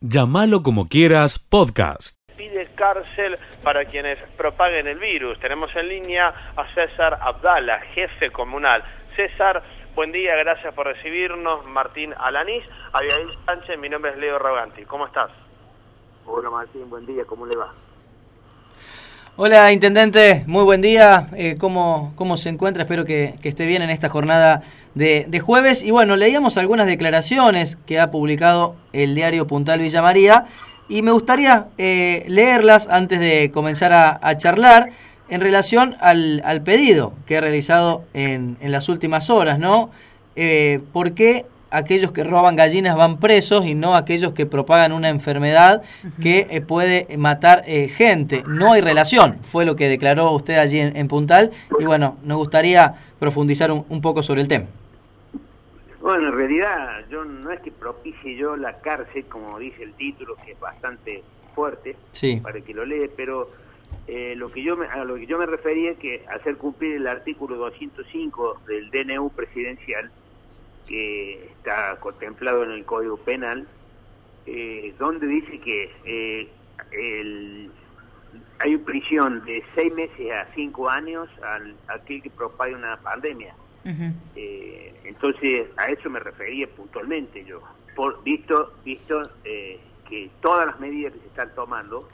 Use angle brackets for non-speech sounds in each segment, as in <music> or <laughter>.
Llámalo como quieras, podcast. Pide cárcel para quienes propaguen el virus. Tenemos en línea a César Abdala, jefe comunal. César, buen día, gracias por recibirnos. Martín Alanís, Abigail Sánchez, mi nombre es Leo Roganti. ¿Cómo estás? Hola Martín, buen día, ¿cómo le va? Hola Intendente, muy buen día. Eh, ¿cómo, ¿Cómo se encuentra? Espero que, esté bien en esta jornada de, jueves. Y bueno, leíamos algunas declaraciones que ha publicado el diario Puntal Villa María y me gustaría eh, leerlas antes de comenzar a, charlar en relación al, pedido que he realizado en, en las últimas horas, ¿no? Eh, ¿Por qué aquellos que roban gallinas van presos y no aquellos que propagan una enfermedad que eh, puede matar eh, gente. No hay relación, fue lo que declaró usted allí en, en Puntal y bueno, nos gustaría profundizar un, un, poco sobre el tema. Bueno, en realidad yo no es que propicie yo la cárcel, como dice el título, que es bastante fuerte sí. para que lo lee, pero eh, lo que yo me, a lo que yo me refería es que hacer cumplir el artículo 205 del DNU presidencial que está contemplado en el Código Penal, eh, donde dice que eh, el, hay prisión de seis meses a cinco años al aquel que propague una pandemia. Uh -huh. eh, entonces, a eso me refería puntualmente yo, por visto visto eh, que todas las medidas que se están tomando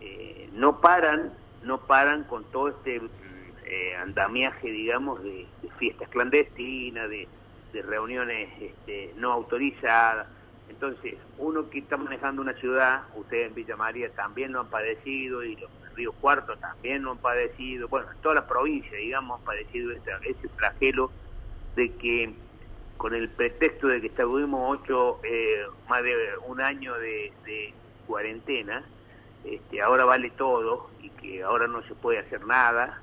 eh, no paran, no paran con todo este eh, andamiaje, digamos, de, de fiestas clandestinas, de de reuniones este, no autorizadas. Entonces, uno que está manejando una ciudad, ustedes en Villa María también lo han padecido y los Río Cuarto también lo han padecido, bueno, todas las provincias, digamos, han padecido ese, ese flagelo de que con el pretexto de que estuvimos ocho, eh, más de un año de, de cuarentena, este, ahora vale todo y que ahora no se puede hacer nada,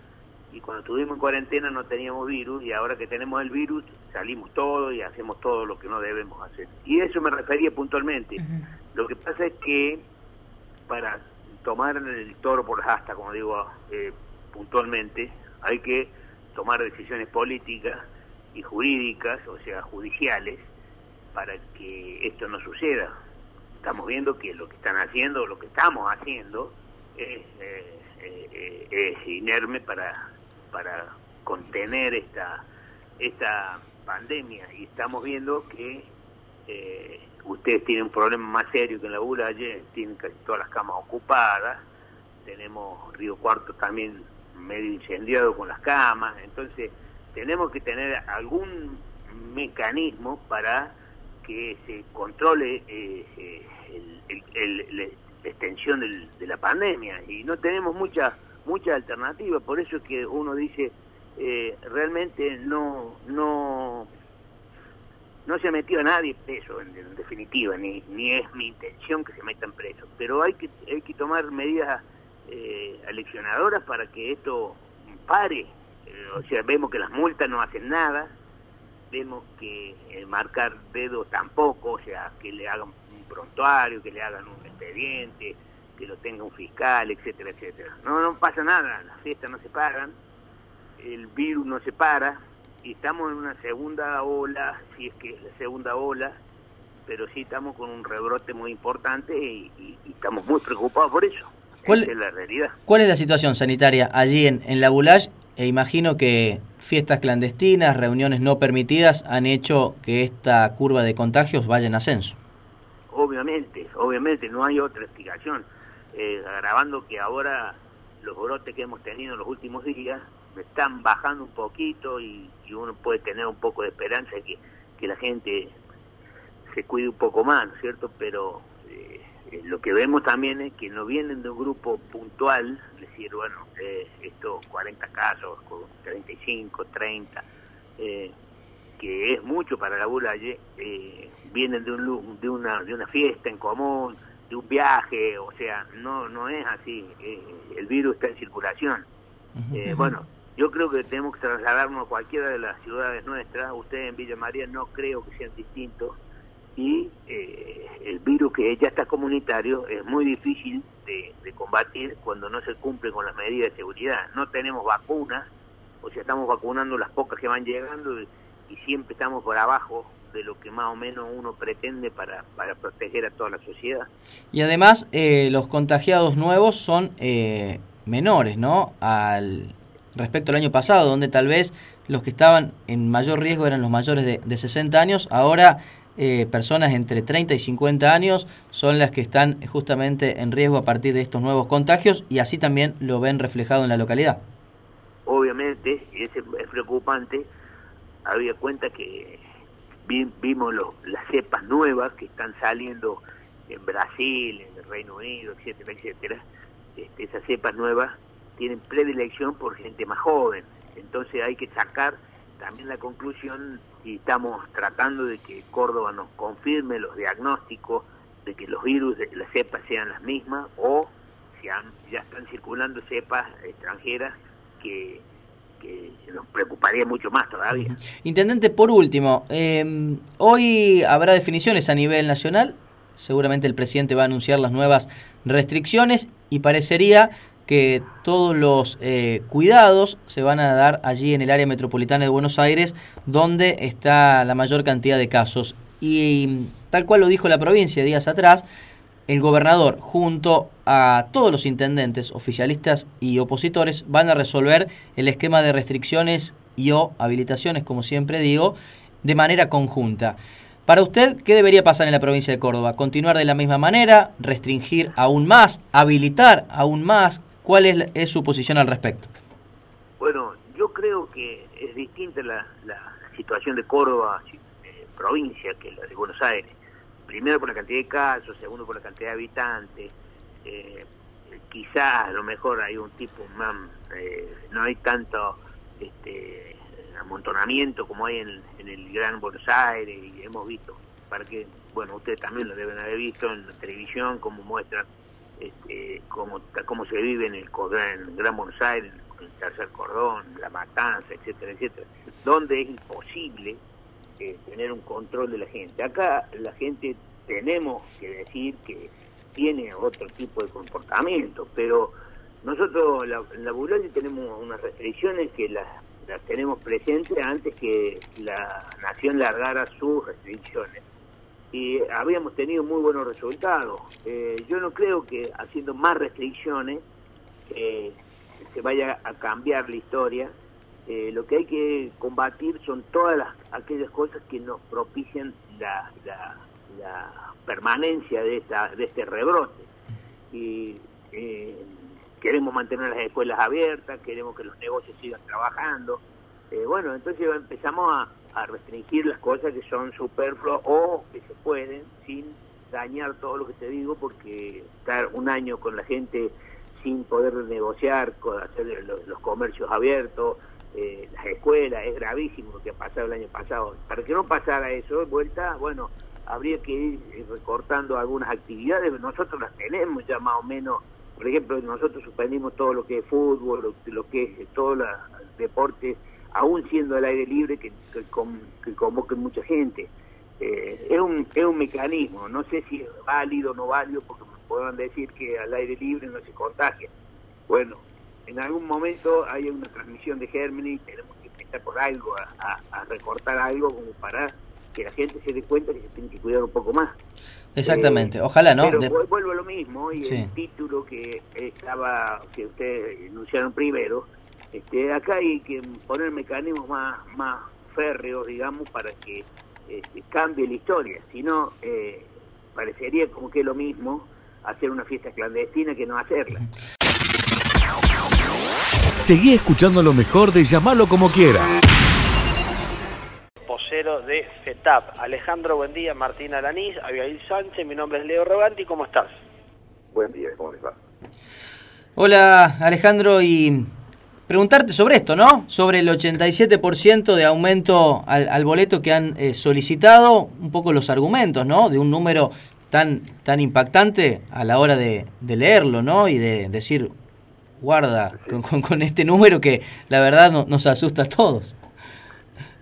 y cuando estuvimos en cuarentena no teníamos virus y ahora que tenemos el virus salimos todos y hacemos todo lo que no debemos hacer. Y eso me refería puntualmente. Uh -huh. Lo que pasa es que para tomar el toro por las astas, como digo eh, puntualmente, hay que tomar decisiones políticas y jurídicas, o sea, judiciales, para que esto no suceda. Estamos viendo que lo que están haciendo, lo que estamos haciendo, es, eh, eh, es inerme para para contener esta esta pandemia y estamos viendo que eh, ustedes tienen un problema más serio que en la ULA ayer, tienen casi todas las camas ocupadas, tenemos Río Cuarto también medio incendiado con las camas, entonces tenemos que tener algún mecanismo para que se controle eh, el, el, el, la extensión del, de la pandemia y no tenemos muchas muchas alternativas, por eso es que uno dice, eh, realmente no, no, no se ha metido a nadie preso, en, definitiva, ni, ni es mi intención que se metan presos, pero hay que, hay que tomar medidas eh, aleccionadoras para que esto pare, eh, o sea, vemos que las multas no hacen nada, vemos que marcar dedos tampoco, o sea, que le hagan un prontuario, que le hagan un expediente, que lo tenga un fiscal, etcétera, etcétera. No, no pasa nada, las fiestas no se paran, el virus no se para, y estamos en una segunda ola, si es que es la segunda ola, pero sí estamos con un rebrote muy importante y, y, y estamos muy preocupados por eso. ¿Cuál, Esa es la realidad. ¿Cuál es la situación sanitaria allí en, en la Bulage? E imagino que fiestas clandestinas, reuniones no permitidas han hecho que esta curva de contagios vaya en ascenso. Obviamente, obviamente, no hay otra explicación eh, agravando que ahora los brotes que hemos tenido en los últimos días están bajando un poquito y, y uno puede tener un poco de esperanza de que, que, la gente se cuide un poco más, ¿no es cierto? Pero eh, lo que vemos también es que no vienen de un grupo puntual, decir, bueno, eh, estos 40 casos, 35, 30, eh, que es mucho para la Bulaye, eh, vienen de, un, de, una, de una fiesta en común, de un viaje, o sea, no no es así, eh, el virus está en circulación. Uh -huh. eh, bueno, yo creo que tenemos que trasladarnos a cualquiera de las ciudades nuestras, ustedes en Villa María no creo que sean distintos, y eh, el virus que ya está comunitario es muy difícil de, combatir cuando no se cumple con las medidas de seguridad. No tenemos vacunas, o sea, estamos vacunando las pocas que van llegando y, y siempre estamos por abajo de lo que más o menos uno pretende para, para proteger a toda la sociedad. Y además, eh, los contagiados nuevos son eh, menores, ¿no? Al respecto al año pasado, donde tal vez los que estaban en mayor riesgo eran los mayores de, de 60 años, ahora eh, personas entre 30 y 50 años son las que están justamente en riesgo a partir de estos nuevos contagios y así también lo ven reflejado en la localidad. Obviamente, y es, es preocupante, había cuenta que vi, vimos los, las cepas nuevas que están saliendo en Brasil, en el Reino Unido, etcétera, etcétera. Este, esas cepas nuevas tienen predilección por gente más joven. Entonces hay que sacar también la conclusión y estamos tratando de que Córdoba nos confirme los diagnósticos de que los virus de las cepas sean las mismas o si ya están circulando cepas extranjeras que, que nos preocuparía mucho más todavía. Intendente, por último, eh, hoy habrá definiciones a nivel nacional, seguramente el presidente va a anunciar las nuevas restricciones y parecería que todos los eh, cuidados se van a dar allí en el área metropolitana de Buenos Aires, donde está la mayor cantidad de casos. Y tal cual lo dijo la provincia días atrás, el gobernador junto a todos los intendentes, oficialistas y opositores van a resolver el esquema de restricciones y o habilitaciones, como siempre digo, de manera conjunta. Para usted, ¿qué debería pasar en la provincia de Córdoba? ¿Continuar de la misma manera? ¿Restringir aún más? ¿Habilitar aún más? ¿Cuál es, su posición al respecto? Bueno, yo creo que es distinta la, la situación de Córdoba, eh, provincia, que la de Buenos Aires. Primero por la cantidad de casos, segundo por la cantidad de habitantes. Eh, quizás a lo mejor hay un tipo más, eh, no hay tanto este, amontonamiento como hay en, en, el Gran Buenos Aires y hemos visto, para que, bueno, ustedes también lo deben haber visto en la televisión, como muestran este, cómo, se vive en el, en Gran Buenos Aires, en el tercer cordón, la matanza, etcétera, etcétera, donde es imposible eh, tener un control de la gente. Acá la gente tenemos que decir que tiene otro tipo de comportamiento, pero nosotros la, en la Bulgaria tenemos unas restricciones que las, las tenemos presentes antes que la nación largara sus restricciones y habíamos tenido muy buenos resultados. Eh, yo no creo que haciendo más restricciones eh, se vaya a cambiar la historia. Eh, lo que hay que combatir son todas las, aquellas cosas que nos propician la, la, la permanencia de, esta, de este rebrote. Y eh, queremos mantener las escuelas abiertas, queremos que los negocios sigan trabajando. Eh, bueno, entonces empezamos a, a restringir las cosas que son superfluas o que se pueden sin dañar todo lo que te digo porque estar un año con la gente sin poder negociar, hacer los, comercios abiertos, eh, las escuelas, es gravísimo lo que ha pasado el año pasado. Para que no pasara eso de vuelta, bueno, habría que ir recortando algunas actividades, nosotros las tenemos ya más o menos, por ejemplo, nosotros suspendimos todo lo que es fútbol, lo, lo que es todos los deportes, aún siendo al aire libre, que, que, que convoquen mucha gente. Eh, es, un, es un mecanismo, no sé si es válido o no válido, porque podrán decir que al aire libre no se contagia. Bueno, en algún momento hay una transmisión de gérmenes y tenemos que empezar por algo, a, a, a, recortar algo como para que la gente se dé cuenta que se tiene que cuidar un poco más. Exactamente, eh, ojalá, ¿no? Pero de... vuelvo a lo mismo, y sí. el título que estaba, que ustedes enunciaron primero, este, acá hay que poner mecanismos más, más férreos, digamos, para que este, cambie la historia. Si no, eh, parecería como que es lo mismo hacer una fiesta clandestina que no hacerla. Seguí escuchando lo mejor de llamarlo como quieras. Vocero de FETAP. Alejandro, buen día. Martín Alanís, Abigail Sánchez, mi nombre es Leo Roganti. ¿Cómo estás? Buen día, ¿cómo les va? Hola, Alejandro, y preguntarte sobre esto, ¿no? Sobre el 87% de aumento al, al, boleto que han eh, solicitado, un poco los argumentos, ¿no? De un número tan, tan impactante a la hora de, leerlo, ¿no? Y de decir, guarda con, con, este número que la verdad no, nos asusta a todos.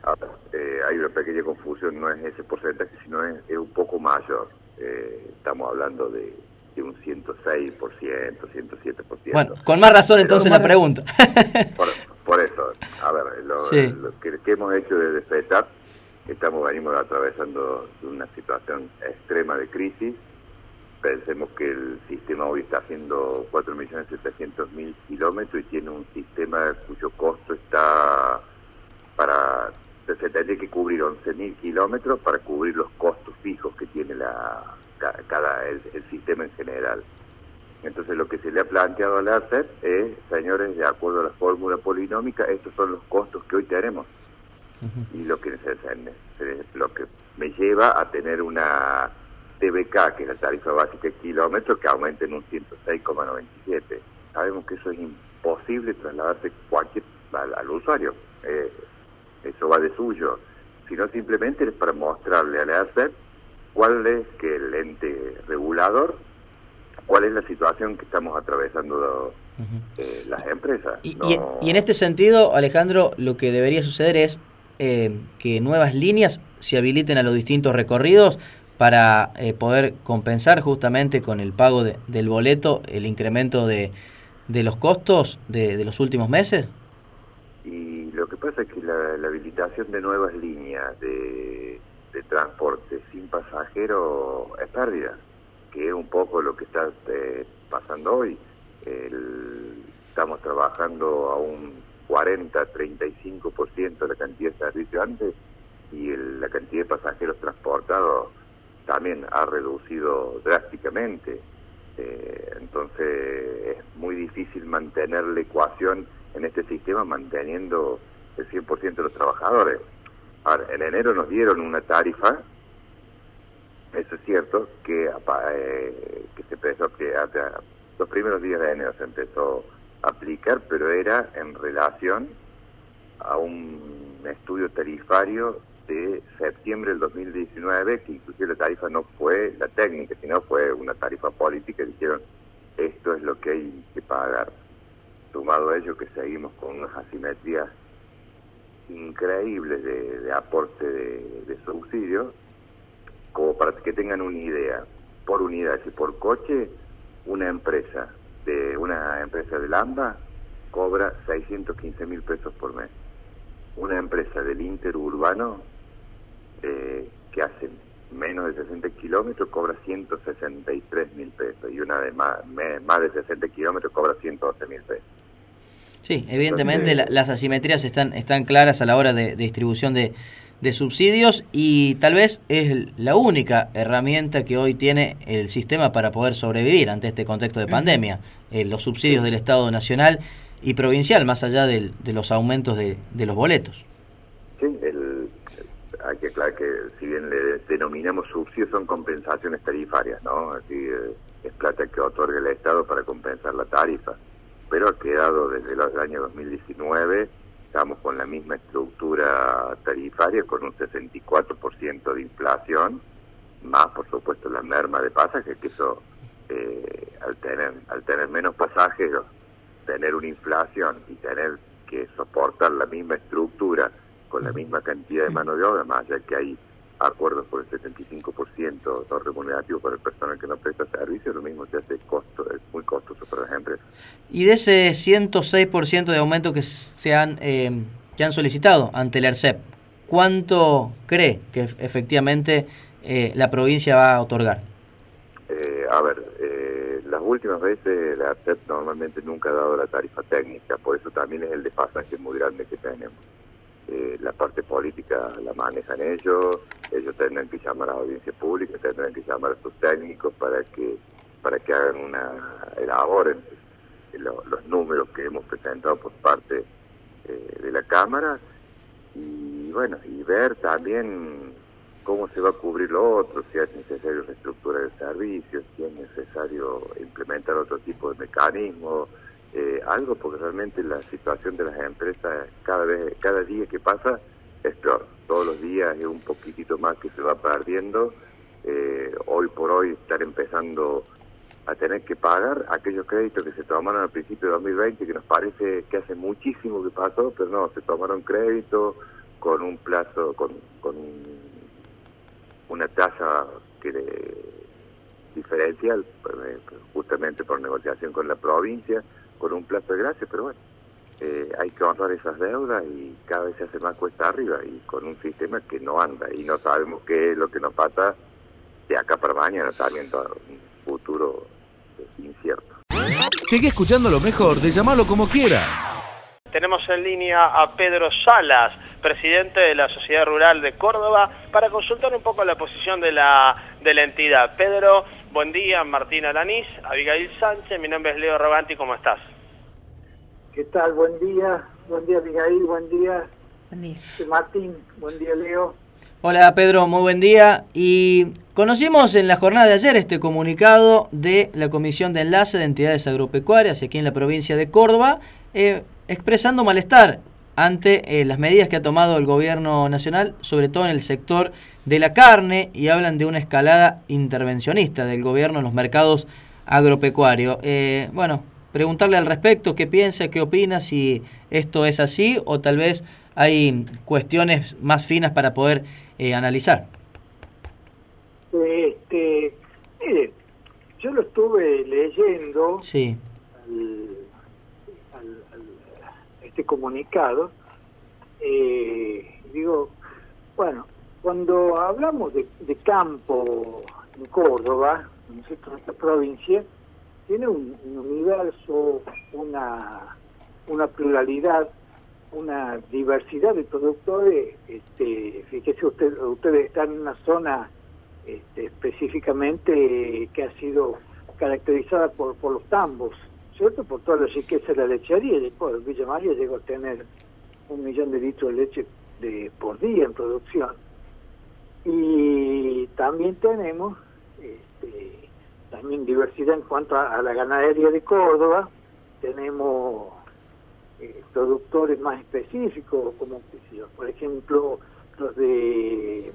A eh, hay una pequeña confusión, no es ese porcentaje, sino es, es un poco mayor. Eh, estamos hablando de de un 106%, 107%. Bueno, con más razón entonces la pregunta. <laughs> por, por, eso, a ver, lo, sí. lo que, que, hemos hecho desde FETAP estamos venimos atravesando una situación extrema de crisis. Pensemos que el sistema hoy está haciendo 4.700.000 kilómetros y tiene un sistema cuyo costo está para se tendría que cubrir 11.000 kilómetros para cubrir los costos fijos que tiene la cada el, sistema en general. Entonces lo que se le ha planteado al ARCEP es, señores, de acuerdo a la fórmula polinómica, estos son los costos que hoy tenemos y lo que se, lo que me lleva a tener una TBK, que es la tarifa básica de kilómetros, que aumente en un 106,97. Sabemos que eso es imposible trasladarse cualquier al, usuario. Eh, eso va de suyo, sino simplemente es para mostrarle a la ARCEP cuál es que el ente regulador, cuál es la situación que estamos atravesando eh, las empresas. Y, y, en este sentido, Alejandro, lo que debería suceder es eh, que nuevas líneas se habiliten a los distintos recorridos para eh, poder compensar justamente con el pago del boleto el incremento de, de los costos de, de, los últimos meses? Y lo que pasa es que la, habilitación de nuevas líneas de, de, transporte sin pasajero es pérdida, que es un poco lo que está eh, pasando hoy. estamos trabajando a un 40, 35% de la cantidad de servicios antes y la cantidad de pasajeros transportados también ha reducido drásticamente. Eh, entonces es muy difícil mantener la ecuación en este sistema manteniendo el 100% de los trabajadores. Ahora, en enero nos dieron una tarifa, eso es cierto, que, eh, que se empezó, que los primeros días de enero se empezó aplicar, pero era en relación a un estudio tarifario de septiembre del 2019, que inclusive la tarifa no fue la técnica, sino fue una tarifa política, dijeron, esto es lo que hay que pagar. Sumado a ello que seguimos con unas asimetrías increíbles de, aporte de, de subsidios, como para que tengan una idea, por unidad y por coche, una empresa de una empresa de Lamba cobra 615 mil pesos por mes. Una empresa del interurbano eh, que hace menos de 60 kilómetros cobra 163 mil pesos y una de más, más de 60 kilómetros cobra 112 mil pesos. Sí, evidentemente las asimetrías están, están claras a la hora de distribución de, de subsidios y tal vez es la única herramienta que hoy tiene el sistema para poder sobrevivir ante este contexto de pandemia, eh, los subsidios del Estado nacional y provincial, más allá de los aumentos de, los boletos. Sí, hay que aclarar que si bien le denominamos subsidios son compensaciones tarifarias, ¿no? Así, eh, es plata que otorga el Estado para compensar la tarifa, pero ha quedado desde el año 2019 estamos con la misma estructura tarifaria, con un 64% de inflación, más por supuesto la merma de pasajes, que eso eh, al tener al tener menos pasajes, tener una inflación y tener que soportar la misma estructura con la misma cantidad de mano de obra, más allá que hay acuerdos por el 75% no remunerativo para el personal que no presta servicio, lo mismo se hace costo, es muy costoso para las empresas. Y de ese 106% de aumento que se han, eh, que han solicitado ante el ERCEP, ¿cuánto cree que efectivamente eh, la provincia va a otorgar? Eh, a ver, las últimas veces la ERCEP normalmente nunca ha dado la tarifa técnica, por eso también es el desfasaje muy grande que tenemos. Eh, la parte política la manejan ellos, ellos tendrán que llamar a la audiencia pública, tendrán que llamar a sus técnicos para que para que hagan una elaboren los números que hemos presentado por parte eh, de la cámara. Y bueno y ver también cómo se va a cubrir lo otro, si es necesario reestructurar el servicio, si es necesario implementar otro tipo de mecanismos eh, algo porque realmente la situación de las empresas cada vez cada día que pasa es peor. Todos los días es un poquitito más que se va perdiendo. Eh, hoy por hoy estar empezando a tener que pagar aquellos créditos que se tomaron al principio de 2020 que nos parece que hace muchísimo que pasó pero no se tomaron créditos con un plazo con, con una tasa que diferencial eh, justamente por negociación con la provincia con un plazo de gracia, pero bueno, eh, hay que honrar esas deudas y cada vez se hace más cuesta arriba y con un sistema que no anda y no sabemos qué es lo que nos pasa de acá para mañana también todo un futuro incierto. Sigue escuchando lo mejor de llamarlo como quieras. Tenemos en línea a Pedro Salas, presidente de la Sociedad Rural de Córdoba, para consultar un poco la posición de la, de la entidad. Pedro, buen día, Martín Alanís, Abigail Sánchez, mi nombre es Leo Roganti, ¿cómo estás? ¿Qué tal? Buen día, buen día Abigail, buen día. Buen día. Martín, buen día Leo. Hola Pedro, muy buen día. Y conocimos en la jornada de ayer este comunicado de la Comisión de Enlace de Entidades Agropecuarias aquí en la provincia de Córdoba, eh, expresando malestar ante eh, las medidas que ha tomado el gobierno nacional, sobre todo en el sector de la carne, y hablan de una escalada intervencionista del gobierno en los mercados agropecuarios. Eh, bueno, preguntarle al respecto qué piensa, qué opina, si esto es así o tal vez hay cuestiones más finas para poder eh, analizar. Este, mire, yo lo estuve leyendo Sí, al, al- al- este comunicado. Eh, digo, bueno, cuando hablamos de, de campo en Córdoba, en esta provincia, tiene un, un universo, una, una pluralidad, una diversidad de productores. Este, fíjese usted, ustedes están en una zona este, específicamente que ha sido caracterizada por, por los tambos, ¿cierto? Por toda la riqueza de la lechería. Por Villa María llegó a tener un millón de litros de leche de, por día en producción. Y también tenemos este, también diversidad en cuanto a, la ganadería de Córdoba. Tenemos eh, productores más específicos, como por ejemplo los de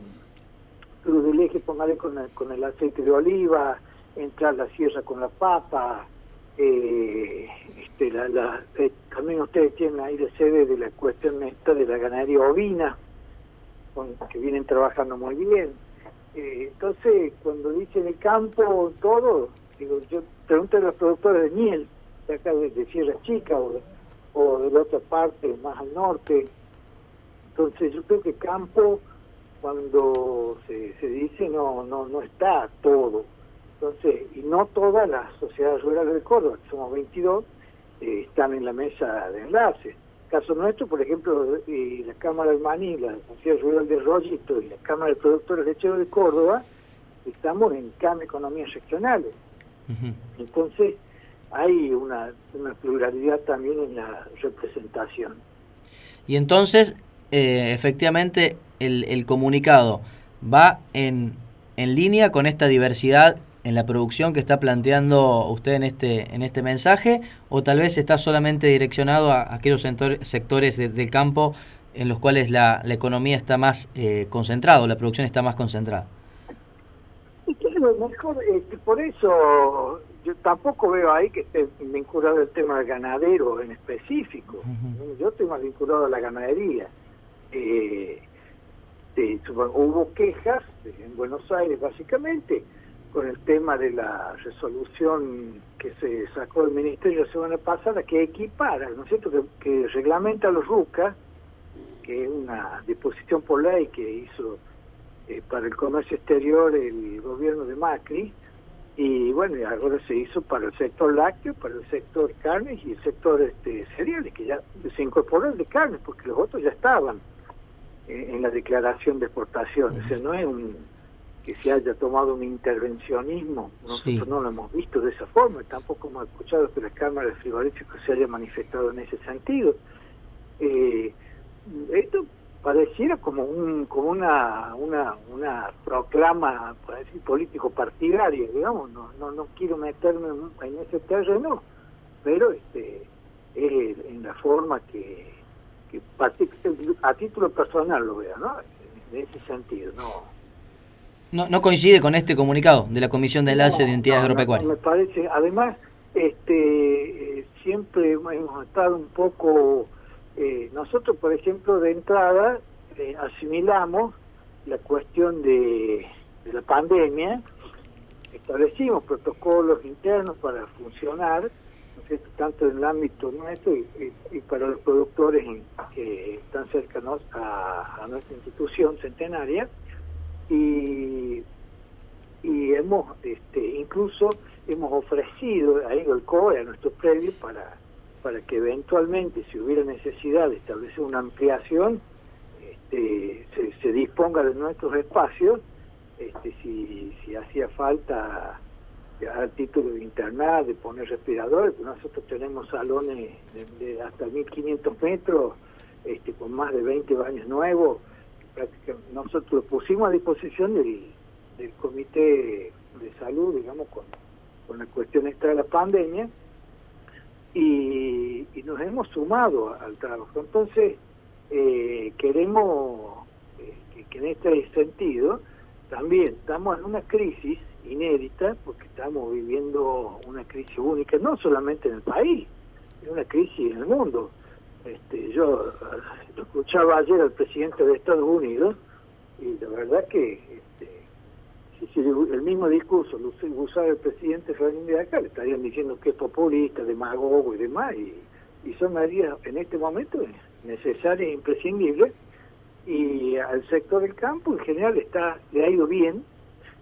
Cruz del Eje, póngale con el, con el aceite de oliva, entrar la sierra con la papa, eh, este, la, la- eh, también ustedes tienen ahí la sede de la cuestión esta de la ganadería ovina, que vienen trabajando muy bien. Eh, entonces, cuando dicen el campo, todo, digo, yo pregunto a los productores de miel, de acá de, Sierra Chica o de, o de la otra parte, más al norte. Entonces, yo creo que campo, cuando se, se dice, no, no, no está todo. Entonces, y no todas las sociedades rurales de Córdoba, que somos 22, eh, están en la mesa de enlace. Caso nuestro, por ejemplo, eh, la Cámara del Maní, la Sociedad Rural de Rollito y la Cámara de Productores Lecheros de Córdoba, estamos en CAM Economías Regionales. Ujú. Entonces, hay una, una pluralidad también en la representación. Y entonces, eh, efectivamente, el, el comunicado va en, en línea con esta diversidad en la producción que está planteando usted en este, en este mensaje, o tal vez está solamente direccionado a aquellos sector- sectores de- del campo en los cuales la, la economía está más eh, concentrada, la producción está más concentrada. Y que lo mejor, este, por eso yo tampoco veo ahí que esté vinculado el tema del ganadero en específico. Yo estoy más vinculado a la ganadería. Eh, de- hubo quejas en Buenos Aires básicamente con el tema de la resolución que se sacó del Ministerio la semana pasada que equipara, ¿no es cierto?, que, reglamenta a los RUCA, que es una disposición por ley que hizo eh, para el comercio exterior el gobierno de Macri, y bueno, ahora se hizo para el sector lácteo, para el sector carnes y el sector este, cereales, que ya se incorporó el de carnes, porque los otros ya estaban eh, en la declaración de exportación. O no es un que se haya tomado un intervencionismo, nosotros Sí. no lo hemos visto de esa forma, tampoco hemos escuchado que la Cámara de Frigoríficos se haya manifestado en ese sentido. Eh, esto pareciera como un como una una una proclama por decir político partidaria digamos no no no quiero meterme en, ese terreno pero este es en la forma que, que a título personal lo veo no en ese sentido no No, no coincide con este comunicado de la Comisión de Enlace de Entidades no, Agropecuarias. me parece, además, este, eh, siempre hemos estado un poco, eh, nosotros, por ejemplo, de entrada, eh, asimilamos la cuestión de, de la pandemia, establecimos protocolos internos para funcionar tanto en el ámbito nuestro y, para los productores que están cercanos a, nuestra institución centenaria. Y, y hemos este, incluso hemos ofrecido a el COE, a nuestro predio, para, para que eventualmente, si hubiera necesidad de establecer una ampliación, este, se, disponga de nuestros espacios, este, si, si hacía falta a título de internar, de poner respiradores, pues nosotros tenemos salones de, hasta 1500 metros, este, con más de 20 baños nuevos, nosotros lo pusimos a disposición del, del Comité de Salud, digamos, con, con la cuestión esta de la pandemia, y, nos hemos sumado al trabajo. Entonces, eh, queremos eh, que en este sentido, también estamos en una crisis inédita porque estamos viviendo una crisis única, no solamente en el país, es una crisis en el mundo. Este, yo lo escuchaba ayer al presidente de Estados Unidos y la verdad que este, si, el mismo discurso lo usaba el presidente Fernández de acá, le estarían diciendo que es populista, demagogo y demás, y, son medidas en este momento necesarias e imprescindibles, y al sector del campo en general está le ha ido bien,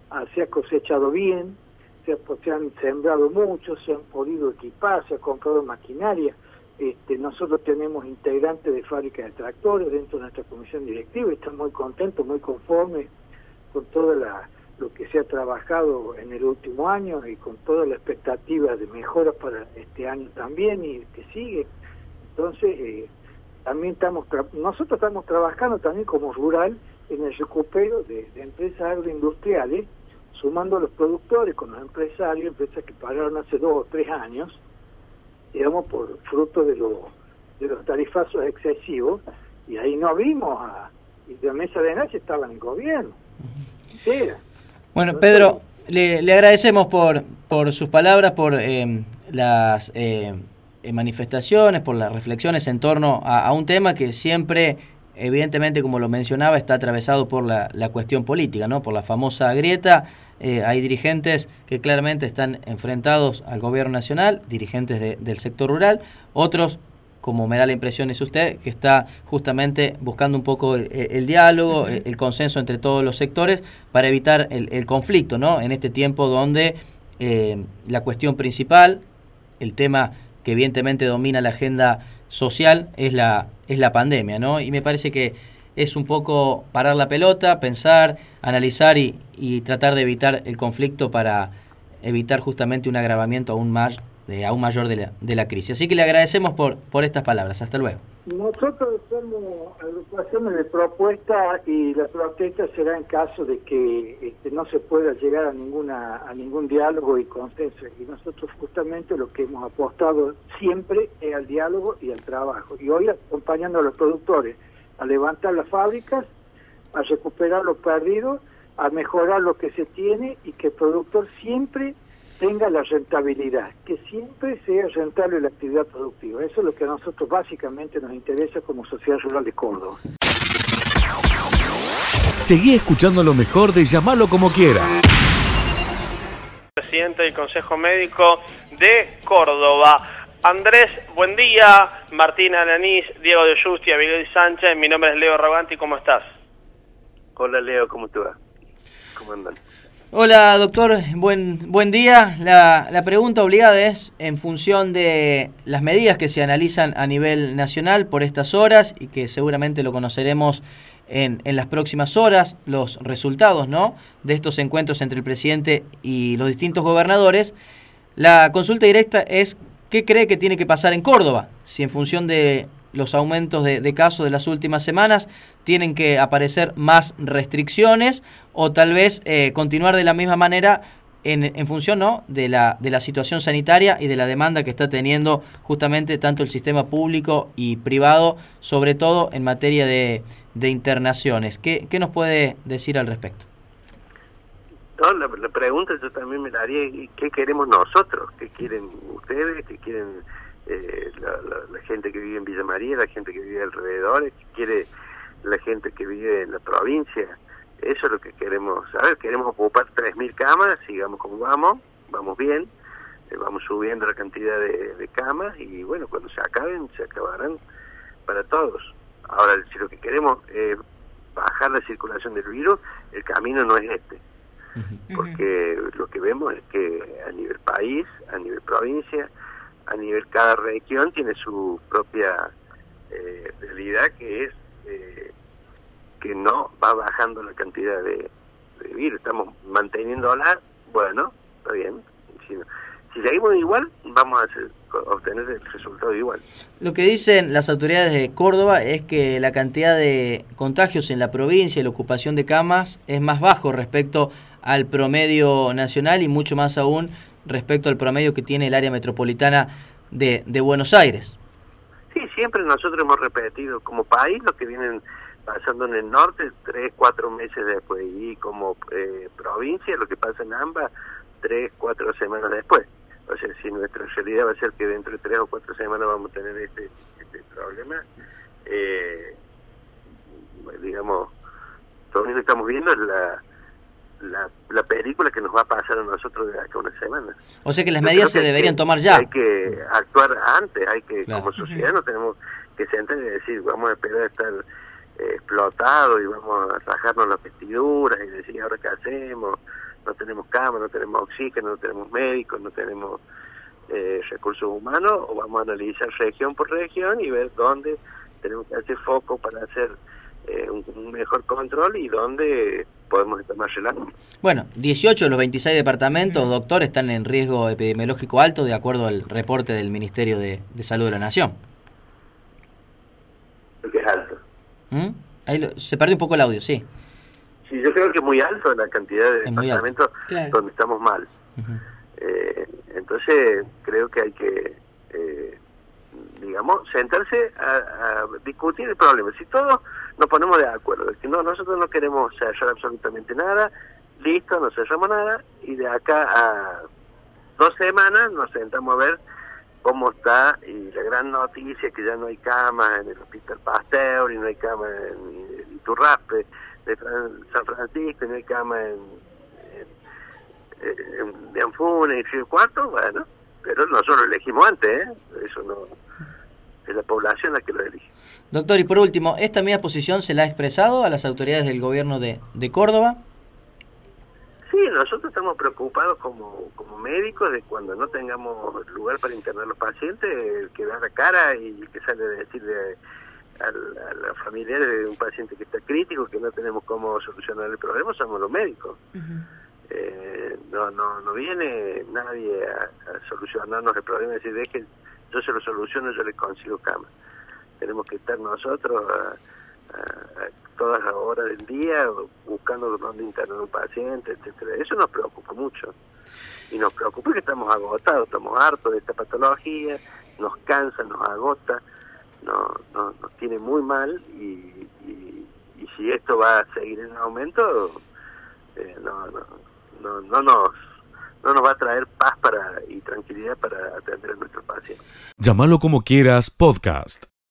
Ah, se ha cosechado bien, se, se, han sembrado mucho, se han podido equipar, se ha comprado maquinaria. Este, nosotros tenemos integrantes de fábrica de tractores dentro de nuestra comisión directiva y estamos muy contentos, muy conformes con todo la, lo que se ha trabajado en el último año y con toda la expectativa de mejora para este año también y que sigue. Entonces, eh, también estamos, nosotros estamos trabajando también como rural en el recupero de, de empresas agroindustriales sumando a los productores con los empresarios, empresas que pagaron hace dos o tres años, digamos, por fruto de, de los tarifazos excesivos, y ahí no vimos a... Y la mesa de enlace estaba en el gobierno. Bueno, Pedro, le, le, agradecemos por, por sus palabras, por eh, las eh, manifestaciones, por las reflexiones en torno a, a un tema que siempre evidentemente, como lo mencionaba, está atravesado por la, la, cuestión política, ¿no? por la famosa grieta eh, hay dirigentes que claramente están enfrentados al gobierno nacional, dirigentes del sector rural, otros, como me da la impresión es usted, que está justamente buscando un poco el, diálogo, el, consenso entre todos los sectores para evitar el, conflicto, ¿no? En este tiempo donde eh, la cuestión principal, el tema que evidentemente domina la agenda social es la, es la pandemia, ¿no? Y me parece que es un poco parar la pelota, pensar, analizar y, y tratar de evitar el conflicto para evitar justamente un agravamiento aún más de, aún mayor de la, de la crisis. Así que le agradecemos por, por estas palabras. Hasta luego. Nosotros somos agrupaciones de propuesta y la protesta será en caso de que este, no se pueda llegar a ninguna a ningún diálogo y consenso. Y nosotros justamente lo que hemos apostado siempre es al diálogo y al trabajo. Y hoy acompañando a los productores a levantar las fábricas, a recuperar lo perdido, a mejorar lo que se tiene y que el productor siempre tenga la rentabilidad, que siempre sea rentable la actividad productiva. Eso es lo que a nosotros básicamente nos interesa como Sociedad Rural de Córdoba. Seguí escuchando lo mejor de llamarlo como quiera. Presidente del Consejo Médico de Córdoba. Andrés, buen día. Martina Alanís, Diego de Justia, Miguel Sánchez. Mi nombre es Leo Raganti. ¿Cómo estás? Hola, Leo. ¿Cómo te va? ¿Cómo andan? Hola, doctor. Buen, buen día. La, la pregunta obligada es en función de las medidas que se analizan a nivel nacional por estas horas y que seguramente lo conoceremos en, en, las próximas horas los resultados ¿no? de estos encuentros entre el presidente y los distintos gobernadores. La consulta directa es ¿Qué cree que tiene que pasar en Córdoba? Si en función de los aumentos de, casos de las últimas semanas tienen que aparecer más restricciones o tal vez eh, continuar de la misma manera en, en, función ¿no? de, la, de la situación sanitaria y de la demanda que está teniendo justamente tanto el sistema público y privado, sobre todo en materia de, internaciones. ¿Qué, ¿Qué nos puede decir al respecto? No, la, pregunta yo también me la haría, ¿qué queremos nosotros? ¿Qué quieren ustedes? ¿Qué quieren eh, la, gente que vive en Villa María, la gente que vive alrededor? ¿Qué quiere la gente que vive en la provincia? Eso es lo que queremos saber. Queremos ocupar 3.000 camas, sigamos como vamos, vamos bien, eh, vamos subiendo la cantidad de, de camas y bueno, cuando se acaben, se acabarán para todos. Ahora, si lo que queremos es bajar la circulación del virus, el camino no es este. Porque lo que vemos es que a nivel país, a nivel provincia, a nivel cada región tiene su propia eh, realidad que es eh, que no va bajando la cantidad de, de virus. Estamos manteniéndola, bueno, está bien. Si, si seguimos igual, vamos a obtener el resultado igual. Lo que dicen las autoridades de Córdoba es que la cantidad de contagios en la provincia y la ocupación de camas es más bajo respecto al promedio nacional y mucho más aún respecto al promedio que tiene el área metropolitana de, de Buenos Aires. Sí, siempre nosotros hemos repetido como país lo que vienen pasando en el norte tres, cuatro meses después y como eh, provincia lo que pasa en ambas tres, cuatro semanas después. O sea, si nuestra realidad va a ser que dentro de tres o cuatro semanas vamos a tener este, este problema, eh, digamos, todo lo que estamos viendo es la, la, la, película que nos va a pasar a nosotros de acá una semana. O sea que las medidas se deberían tomar ya. Hay que actuar antes, hay que, claro. como sociedad, no tenemos que sentar y decir, vamos a esperar a estar eh, explotado y vamos a rajarnos las vestiduras y decir, ahora qué hacemos, no tenemos cama, no tenemos oxígeno, no tenemos médicos, no tenemos eh, recursos humanos, o vamos a analizar región por región y ver dónde tenemos que hacer foco para hacer eh, un, un, mejor control y dónde podemos estar más relajados. Bueno, 18 de los 26 departamentos, doctor, están en riesgo epidemiológico alto de acuerdo al reporte del Ministerio de, de Salud de la Nación. que es alto. ¿Mm? Ahí lo, se perdió un poco el audio, sí. Sí, yo creo que es muy alto la cantidad de departamentos claro. donde estamos mal. Uh -huh. eh, entonces, creo que hay que, eh, digamos, sentarse a, a, discutir el problema. Si todos nos ponemos de acuerdo, que no, nosotros no queremos cerrar absolutamente nada, listo, no cerramos nada, y de acá a dos semanas nos sentamos a ver cómo está, y la gran noticia es que ya no hay cama en el Hospital Pasteur, y no hay cama en, Iturraspe, de San Francisco, y no hay cama en, en, en, en y Río Cuarto, bueno, pero nosotros lo elegimos antes, ¿eh? eso no es la población la que lo elige. Doctor, y por último, ¿esta misma posición se la ha expresado a las autoridades del gobierno de, de Córdoba? Sí, nosotros estamos preocupados como, como médicos de cuando no tengamos lugar para internar a los pacientes, el que da la cara y que sale a decir de, a, a los familiares de un paciente que está crítico, que no tenemos cómo solucionar el problema, somos los médicos. Uh -huh. eh, no, no, no viene nadie a, a, solucionarnos el problema y decir, dejen, yo se lo soluciono, yo les consigo cama. Tenemos que estar nosotros a, todas las horas del día buscando dónde internar un paciente, etcétera. Eso nos preocupa mucho. Y nos preocupa que estamos agotados, estamos hartos de esta patología, nos cansa, nos agota, no, no, nos tiene muy mal y, y, y si esto va a seguir en aumento, eh, no, no, no, no nos no nos va a traer paz para y tranquilidad para atender a nuestros pacientes. Llámalo como quieras, podcast.